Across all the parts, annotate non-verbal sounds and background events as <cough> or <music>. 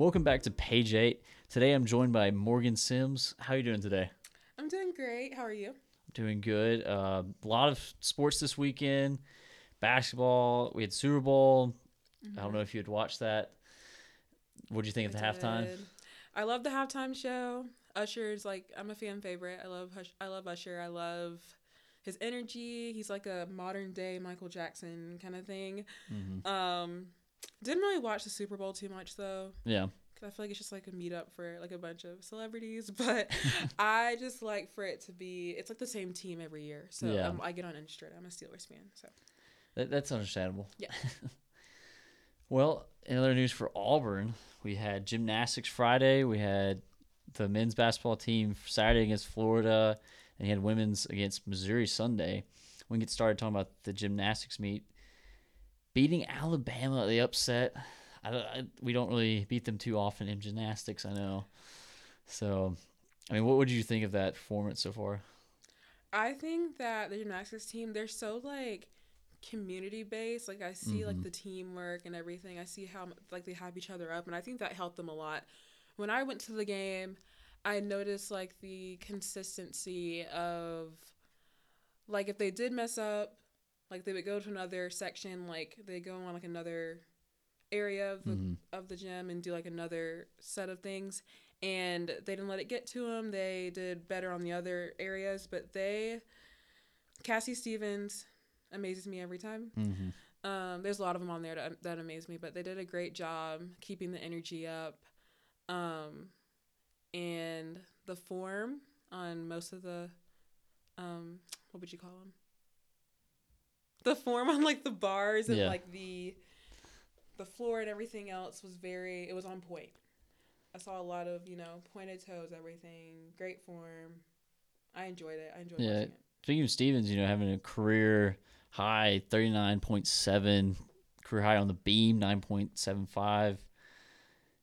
Welcome back to Page Eight. Today I'm joined by Morgan Sims. How are you doing today? I'm doing great. How are you? Doing good. Uh, a lot of sports this weekend. Basketball. We had Super Bowl. I don't know if you had watched that. What did you think of the I halftime? did. I love the halftime show. Usher's like I'm a fan favorite. I love Hush- I love Usher. I love his energy. He's like a modern day Michael Jackson kind of thing. hmm Um, didn't really watch the Super Bowl too much though. Yeah. Cause I feel like it's just like a meetup for like a bunch of celebrities, <laughs> but I just like for it to be. It's like the same team every year, so Yeah. um, I get on interested. I'm a Steelers fan, so That, that's understandable. Yeah. <laughs> well, in other news for Auburn, we had gymnastics Friday. We had the men's basketball team Saturday against Florida, and you had women's against Missouri Sunday. We can get started talking about the gymnastics meet. Beating Alabama, the upset. I, I, we don't really beat them too often in gymnastics, I know. So, I mean, what would you think of that performance so far? I think that the gymnastics team, they're so like community based. Like I see like Mhm. the teamwork and everything. I see how like they have each other up, and I think that helped them a lot. When I went to the game, I noticed like the consistency of like if they did mess up, like they would go to another section, like they go on like another area of the Mhm. of the gym and do like another set of things and they didn't let it get to them they did better on the other areas but they cassie stevens amazes me every time Mm-hmm. um, there's a lot of them on there that, that amaze me but they did a great job keeping the energy up um, and the form on most of the um, what would you call them the form on like the bars and Yeah. like the the floor and everything else was very it was on point i saw a lot of you know pointed toes everything great form i enjoyed it i enjoyed Yeah. watching it Speaking of Stevens, you know, having a career high 39.7, career high on the beam 9.75.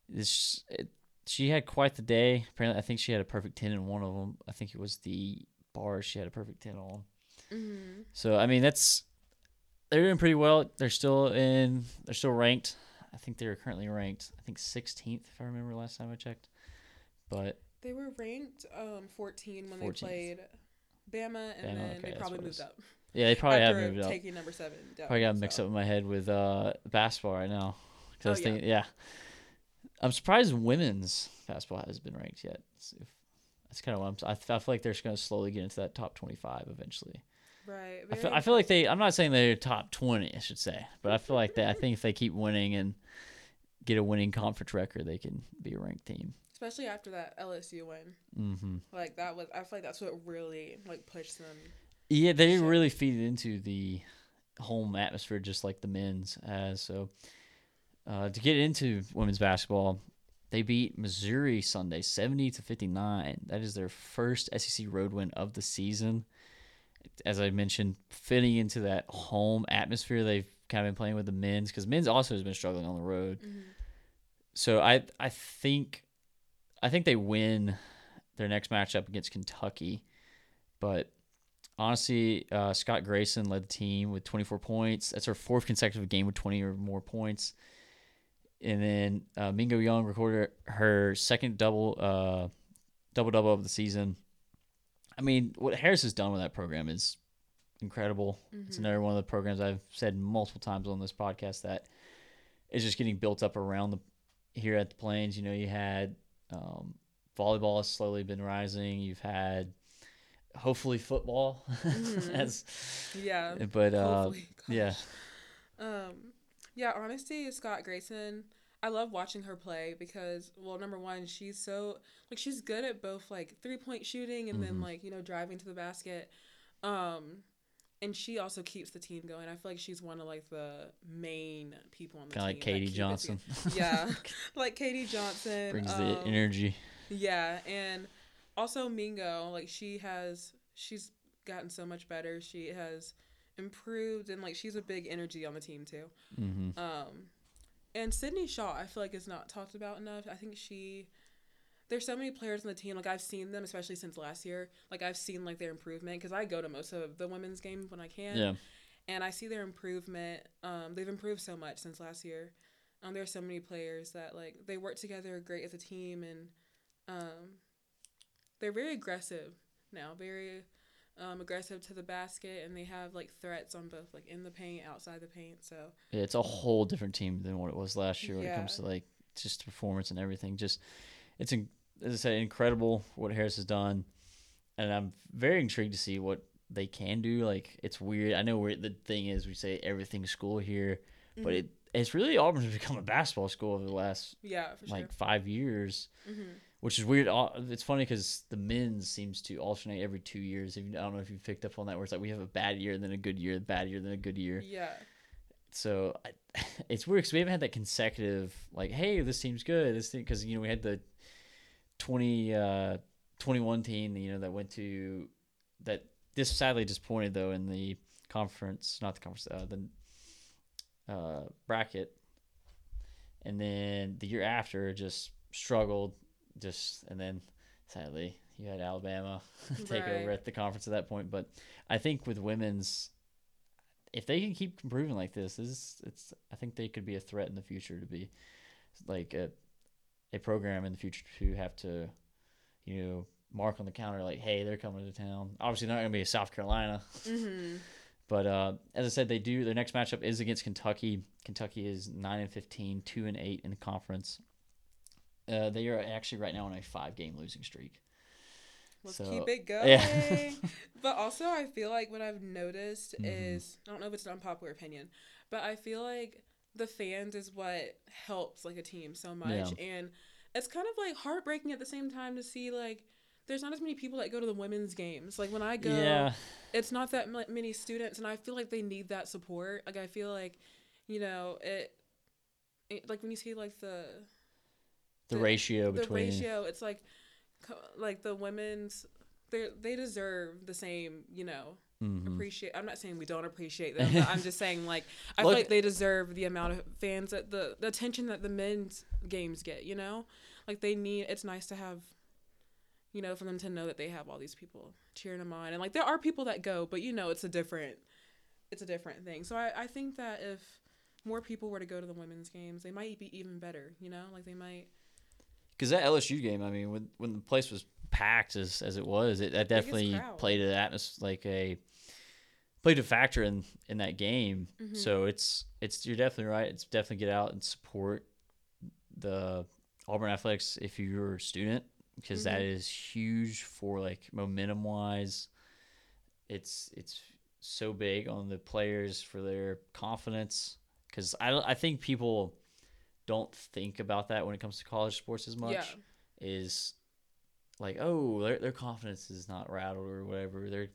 This it, she had quite the day. Apparently, I think she had a perfect 10 in one of them. I think it was the bars she had a perfect 10 on. mm-hmm. So, I mean, that's they're doing pretty well. They're still in they're still ranked. I think they're currently ranked I think 16th if I remember last time I checked. But They were ranked um 14 when 14th. they played Bama, and Bama, then okay, they probably moved up. yeah, they probably have moved up. taking number seven. Down, Probably got mixed up in my head with uh, basketball right now. 'Cause I Oh, was yeah. thinking, yeah. I'm surprised women's basketball hasn't been ranked yet. If- That's kind of what I'm. I, feel like they're just going to slowly get into that top 25 eventually. Right. I feel, I feel like they. I'm not saying they're top 20, I should say, but I feel like they. I think if they keep winning and get a winning conference record, they can be a ranked team. especially after that LSU win. hmm Like that was, I feel like that's what really like pushed them. Yeah, they really feed into the home atmosphere just like the men's has. So uh, to get into women's basketball, they beat Missouri Sunday 70 to 59. That is their first SEC road win of the season. As I mentioned, fitting into that home atmosphere they've kind of been playing with the men's because men's also has been struggling on the road. So I I think I think they win their next matchup against Kentucky, but honestly, uh, Scott Grayson led the team with 24 points. That's her fourth consecutive game with 20 or more points. And then uh, Mingo Young recorded her second double uh, double double of the season. I mean, what Harris has done with that program is incredible. It's Mhm. another one of the programs I've said multiple times on this podcast that is just getting built up around the here at the Plains. You know, you had um, volleyball has slowly been rising. You've had hopefully football <laughs> Mhm. as Yeah. but uh, yeah. Um, yeah. Honestly, Scott Grayson. I love watching her play because, well, number one, she's so like she's good at both like three point shooting and then Mhm. like you know driving to the basket. Um, and she also keeps the team going. I feel like she's one of like the main people on the kind of team. like Katie Johnson. Yeah, <laughs> <laughs> like Katie Johnson brings the um, energy. Yeah, and also Mingo, like she has she's gotten so much better. She has improved and like she's a big energy on the team too. hmm Um and Sydney Shaw, I feel like is not talked about enough. I think she there's so many players on the team. Like I've seen them, especially since last year. Like I've seen like their improvement because I go to most of the women's games when I can Yeah. and I see their improvement. Um, they've improved so much since last year. Um, there are so many players that like they work together great as a team, and um, they're very aggressive now. Very um, aggressive to the basket, and they have like threats on both like in the paint, outside the paint. So Yeah, it's a whole different team than what it was last year when it comes to like just performance and everything. Just it's as I said, incredible what Harris has done, and I'm very intrigued to see what they can do. Like it's weird. I know where the thing is we say everything's school here, but Mhm. it it's really Auburn's <laughs> become a basketball school over the last yeah, for sure. like five years, hmm which is weird. It's funny because the men's seems to alternate every two years. I don't know if you picked up on that, where it's like we have a bad year, then a good year, a bad year, then a good year. Yeah. So I, <laughs> it's weird because we haven't had that consecutive like, hey, this team's good. This thing because you know we had the 20, uh, 21 team, you know, that went to that. This sadly disappointed though in the conference, not the conference, uh, the uh, bracket, and then the year after just struggled, just and then sadly you had Alabama <laughs> take Right. over at the conference at that point. But I think with women's if they can keep improving like this, this is, it's I think they could be a threat in the future to be like a a program in the future to have to, you know, mark on the counter like, hey, they're coming to town. Obviously, not going to be a South Carolina, hmm <laughs> but uh, as I said, they do. Their next matchup is against Kentucky. Kentucky is nine and 15, 2 and eight in the conference. Uh, they are actually right now on a five game losing streak. Let's So, keep it going. yeah. <laughs> but also, I feel like what I've noticed Mhm. is I don't know if it's an unpopular opinion, but I feel like the fans is what helps like a team so much, and it's kind of like heartbreaking at the same time to see like there's not as many people that go to the women's games. Like when I go, Yeah, it's not that m- many students, and I feel like they need that support. Like I feel like, you know, it, it like when you see like the the, the- ratio between the ratio it's like like the women's they they deserve the same you know Mhm. appreciate i'm not saying we don't appreciate them but i'm just saying like i Look- feel like they deserve the amount of fans that the, the attention that the men's games get you know? Like they need it's nice to have you know for them to know that they have all these people cheering them on and like there are people that go but you know it's a different it's a different thing. So i, I think that if more people were to go to the women's games they might be even better you know? Like they might Because that LSU game, I mean, when when the place was packed as as it was, it that definitely played an atmosphere like a played a factor in in that game. Mhm. So it's it's you're definitely right. It's definitely get out and support the Auburn athletics if you're a student because that Mhm. is huge for like momentum wise. It's it's so big on the players for their confidence because I I think people don't think about that when it comes to college sports as much Yeah. is like oh their their confidence is not rattled or whatever. They're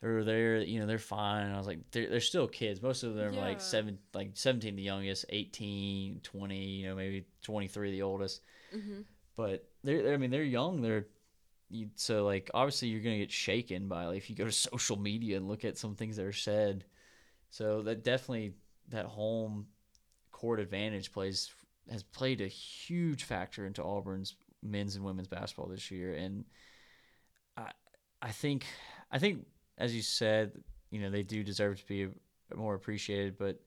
they're they're you know they're fine. And I was like they're, they're still kids. Most of them are like seven like 17 the youngest 18 20 you know maybe 23 the oldest. Hmm but they're, they're I mean they're young. They're you, so like obviously you're gonna get shaken by like if you go to <laughs> social media and look at some things that are said. So that definitely that home court advantage plays has played a huge factor into Auburn's men's and women's basketball this year and I I think I think as you said you know they do deserve to be more appreciated but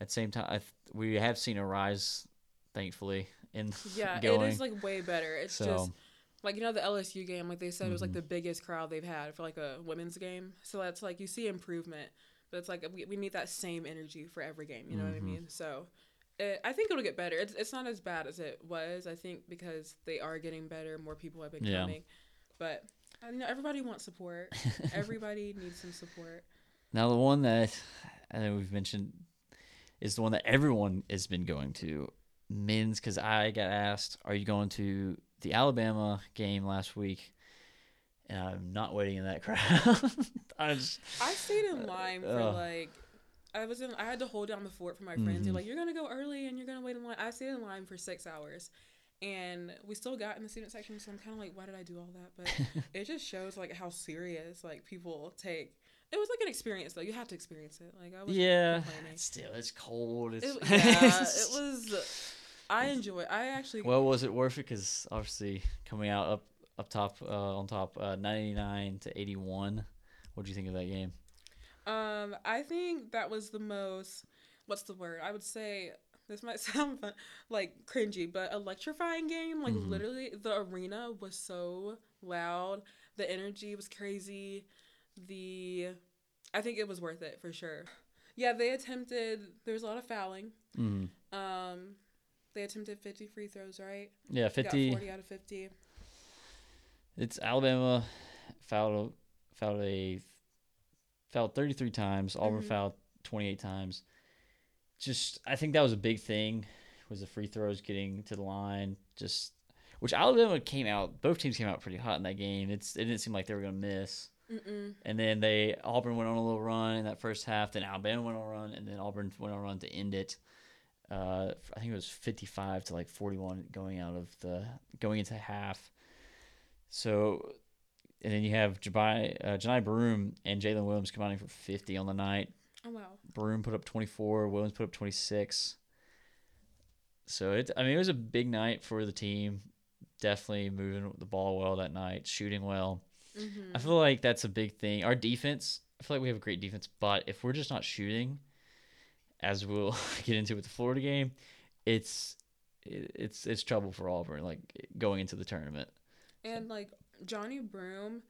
at the same time I th- we have seen a rise thankfully in <laughs> Yeah, going it is like way better. It's so just like you know the LSU game, like they said, it was like Mhm. the biggest crowd they've had for like a women's game. So that's like you see improvement, but it's like we, we need that same energy for every game. You know what I Mhm. mean? So it, I think it'll get better. It's it's not as bad as it was. I think because they are getting better, more people have been Yeah. coming. But uh, I know everybody wants support. <laughs> everybody needs some support. Now the one that I know we've mentioned is the one that everyone has been going to men's because I got asked, "Are you going to the Alabama game last week?" And I'm not waiting in that <laughs> crowd. I just I stayed in line for Ugh. like I was in I had to hold down the fort for my friends. They're Mhm. like, You're gonna go early and you're gonna wait in line. I stayed in line for six hours. And we still got in the student section, so I'm kinda like, why did I do all that? But <laughs> it just shows like how serious like people take it was like an experience though. You have to experience it. Like I was yeah, complaining. still it's cold. It's, It, <laughs> yeah, it was I enjoy I actually well, was it worth it? Because obviously coming out up up top uh, on top, uh, 99 to 81. What do you think of that game? Um, I think that was the most. What's the word? I would say this might <laughs> sound fun, like cringy, but electrifying game. Like Mhm. literally, the arena was so loud. The energy was crazy. The, I think it was worth it for sure. Yeah, they attempted. There was a lot of fouling. Mm. Um, they attempted fifty free throws, right? Yeah, Got fifty. forty out of fifty. It's Alabama fouled fouled a fouled 33 times. Auburn Mhm. fouled 28 times. Just I think that was a big thing was the free throws getting to the line. Just which Alabama came out. Both teams came out pretty hot in that game. It's it didn't seem like they were gonna miss. Mm-mm. And then they Auburn went on a little run in that first half. Then Alabama went on a run, and then Auburn went on a run to end it. Uh, I think it was fifty-five to like forty-one going out of the going into half. So, and then you have Jabari, uh, Johni Broome and Jaylin Williams combining for fifty on the night. Oh wow. Broome put up twenty-four. Williams put up twenty-six. So it, I mean, it was a big night for the team. Definitely moving the ball well that night, shooting well. Mm-hmm. I feel like that's a big thing. Our defense, I feel like we have a great defense, but if we're just not shooting, as we'll <laughs> get into with the Florida game, it's it's it's trouble for Auburn like going into the tournament. And like Johni Broome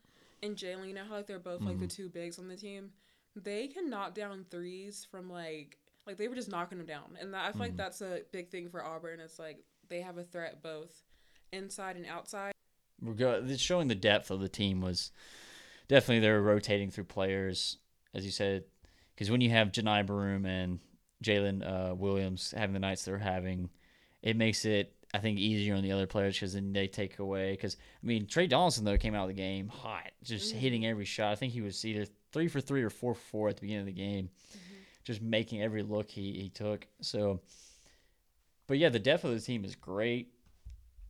and Jaylin, you know how like they're both like the Mhm. two bigs on the team. They can knock down threes from like like they were just knocking them down, and that, I feel like Mhm. that's a big thing for Auburn. It's like they have a threat both inside and outside. We're go- it's showing the depth of the team was definitely they're rotating through players, as you said, because when you have Johni Broome and Jaylin uh, Williams having the nights they're having, it makes it I think easier on the other players because then they take away. Because I mean Tre Donaldson though came out of the game hot, just Mhm. hitting every shot. I think he was either three for three or four for four at the beginning of the game, just making every look he, he took. So, but yeah, the depth of the team is great.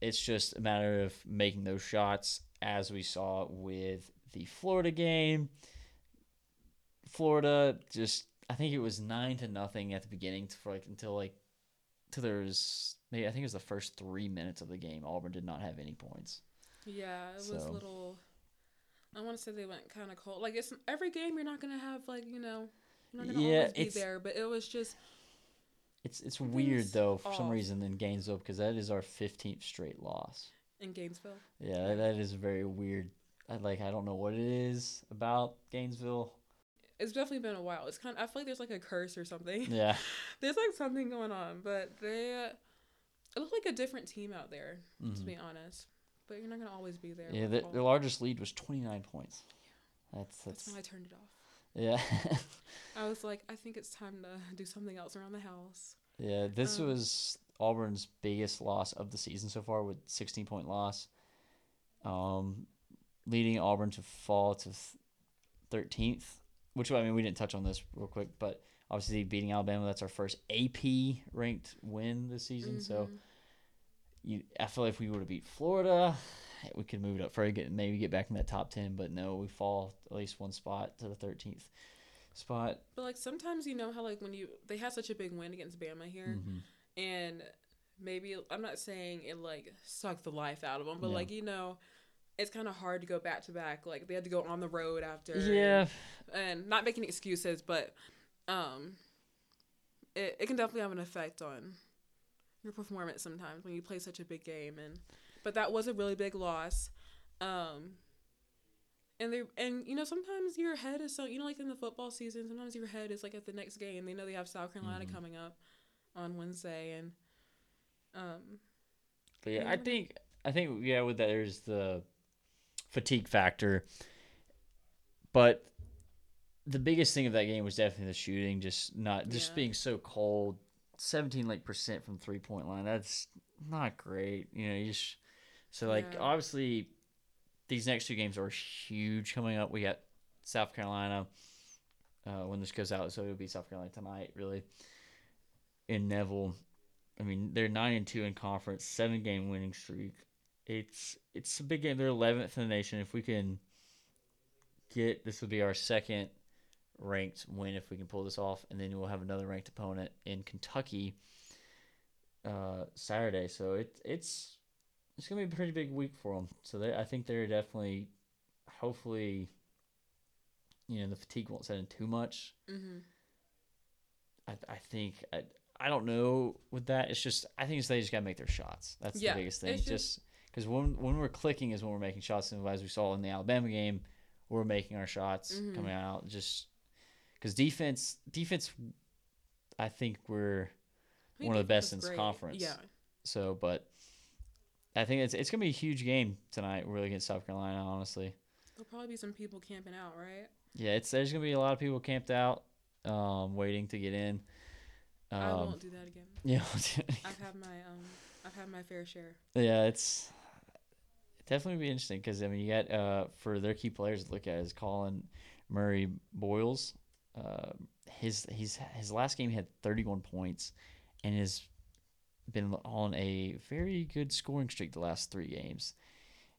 It's just a matter of making those shots, as we saw with the Florida game. Florida just, I think it was nine to nothing at the beginning for like until like, till there was maybe I think it was the first three minutes of the game. Auburn did not have any points. Yeah, it was So- little. I want to say they went kind of cold. Like it's every game you're not gonna have like you know, you're not gonna Yeah, always be it's- there. But it was just It's it's weird though for some reason in Gainesville because that is our fifteenth straight loss. in Gainesville. Yeah, that, that is very weird. I like I don't know what it is about Gainesville. It's definitely been a while. It's kind. Of, I feel like there's like a curse or something. Yeah. <laughs> there's like something going on, but they it looked like a different team out there, to Mhm. be honest. But you're not gonna always be there. Yeah, the, largest lead was 29 points. That's that's that's when I turned it off. yeah. <laughs> I was <laughs> like, I think it's time to do something else around the house. yeah, this Um, was Auburn's biggest loss of the season so far with 16 point loss. Um leading Auburn to fall to th- 13th, which I mean we didn't touch on this real quick, but obviously beating Alabama that's our first AP ranked win this season. So Mhm. you, I feel like if we would have beat Florida, we could move it up further, get maybe get back in that top ten. But no, we fall at least one spot to the thirteenth spot. But like sometimes you know how like when you they had such a big win against Bama here, hmm and maybe I'm not saying it like sucked the life out of them, but Yeah. like you know, it's kind of hard to go back to back. Like they had to go on the road after. Yeah, and not making excuses, but um, it it can definitely have an effect on your performance sometimes when you play such a big game. And but that was a really big loss. Um, and they and you know sometimes your head is so you know like in the football season sometimes your head is like at the next game. They know they have South Carolina Mhm. coming up on Wednesday, and um, but yeah, I think I think yeah, with that there's the fatigue factor, but the biggest thing of that game was definitely the shooting, just not just Yeah. being so cold. Seventeen like percent from three point line. That's not great. You know, you just so like Yeah. obviously these next two games are huge coming up. We got South Carolina uh, when this goes out, so it'll be South Carolina tonight, really. In Neville, I mean they're nine and two in conference, seven game winning streak. It's it's a big game. They're eleventh in the nation. If we can get this, would be our second ranked win if we can pull this off, and then we'll have another ranked opponent in Kentucky uh, Saturday. So it it's it's gonna be a pretty big week for them. So they, I think they're definitely, hopefully, you know, the fatigue won't set in too much. mm-hmm. I I think I I don't know with that. It's just I think it's they just gotta make their shots. That's Yeah, the biggest thing. it's Just because when when we're clicking is when we're making shots, and as we saw in the Alabama game, we're making our shots Mhm. coming out. Just because defense, defense, I think we're I one of the best in is this conference. Yeah. so. But I think it's it's gonna be a huge game tonight. Really against South Carolina, honestly. There'll probably be some people camping out, right? Yeah, it's there's gonna be a lot of people camped out, um, waiting to get in. Um, I won't do that again. <laughs> Yeah, I've had my um, I've had my fair share. yeah, it's definitely be interesting because I mean you got uh for their key players to look at is Collin Murray Boyles. Uh, his his his last game he had 31 points, and has been on a very good scoring streak the last three games.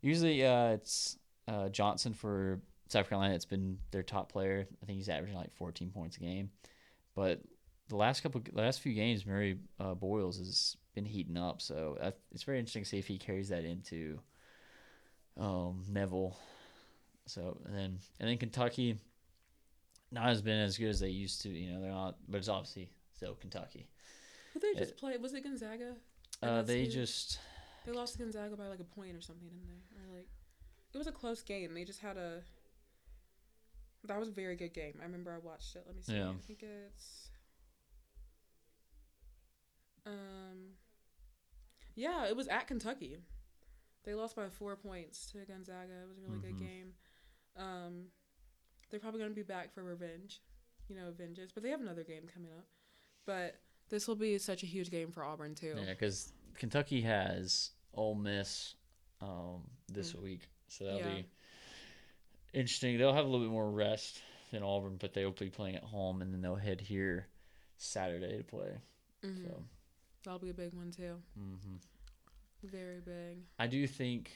Usually, uh, it's uh, Johnson for South Carolina. It's been their top player. I think he's averaging like 14 points a game, but the last couple, the last few games, Murray uh, Boyles has been heating up. So uh, it's very interesting to see if he carries that into um, Neville. So and then and then Kentucky, not has been as good as they used to. You know they're not, but it's obviously still Kentucky. Who they It- just played? Was it Gonzaga? Uh, they just They lost to Gonzaga by like a point or something, didn't they? Or like, it was a close game. They just had a. That was a very good game. I remember I watched it. Let me see. Yeah. I think it's. Um. Yeah, it was at Kentucky. They lost by four points to Gonzaga. It was a really Mhm. good game. Um, they're probably going to be back for revenge, you know, vengeance. But they have another game coming up. But this will be such a huge game for Auburn too. yeah because Kentucky has Ole Miss um, this Mm. week, so that'll Yeah. be interesting. They'll have a little bit more rest than Auburn, but they'll be playing at home, and then they'll head here Saturday to play. Mhm. So. That'll be a big one too. hmm Very big. I do think,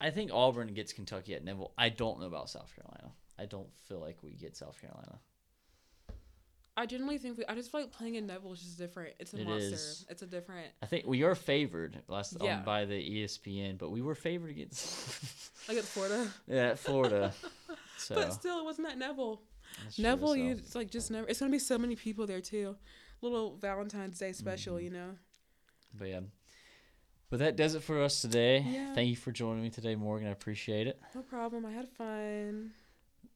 I think Auburn gets Kentucky at Neville. I don't know about South Carolina. I don't feel like we get South Carolina. I generally think we. I just feel like playing in Neville is just different. It's a It monster. is. It's a different. I think we are favored last Yeah. um, by the ESPN, but we were favored against <laughs> Like at Florida. <laughs> yeah at Florida. <laughs> So But still, it wasn't at Neville. that's true, Neville, so- you it's like just never. It's gonna be so many people there too. Little Valentine's Day special, Mhm. you know. But yeah. But that does it for us today. Yeah. Thank you for joining me today, Morgan. I appreciate it. No problem. I had fun.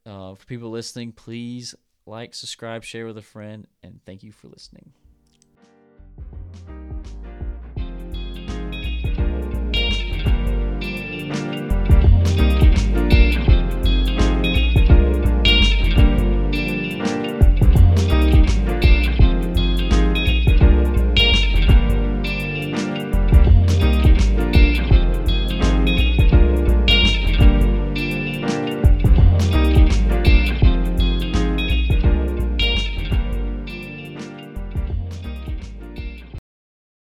Uh, for people listening, please like, subscribe, share with a friend, and thank you for listening.